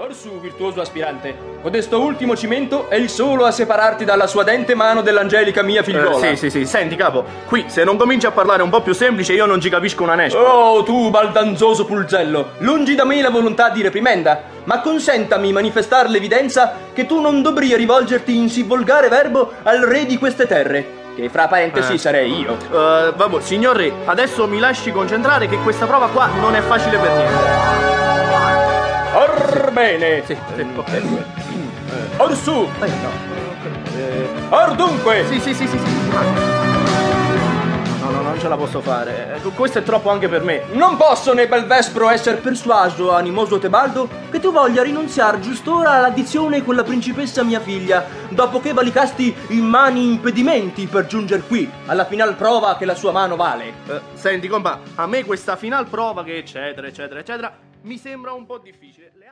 Orsù, virtuoso aspirante, codesto ultimo cimento è il solo a separarti dalla sua dente mano dell'angelica mia figliuola. Eh, sì, sì, sì. Senti, capo, qui se non cominci a parlare un po' più semplice, io non ci capisco una nespa. Oh, tu baldanzoso pulzello, lungi da me la volontà di reprimenda, ma consentami manifestar l'evidenza che tu non dobbria rivolgerti in sì volgare verbo al re di queste terre, che fra parentesi Eh. sarei io. Eh, vabbè, signor re, adesso mi lasci concentrare che questa prova qua non è facile per niente. Orbene, Sì, sì, ok. orsù, Eh, no. or dunque, Sì, sì, sì, sì, sì. No, no, non ce la posso fare. Eh, Questo è troppo anche per me. non posso né bel vespro esser persuaso, animoso Tebaldo, che tu voglia rinunziar giust'ora all'addizione con la principessa mia figlia, dopo che valicasti in mani impedimenti per giunger qui, alla final prova che la sua mano vale. Eh, senti, compa, a me questa final prova che eccetera, eccetera, eccetera, mi sembra un po' difficile. Le-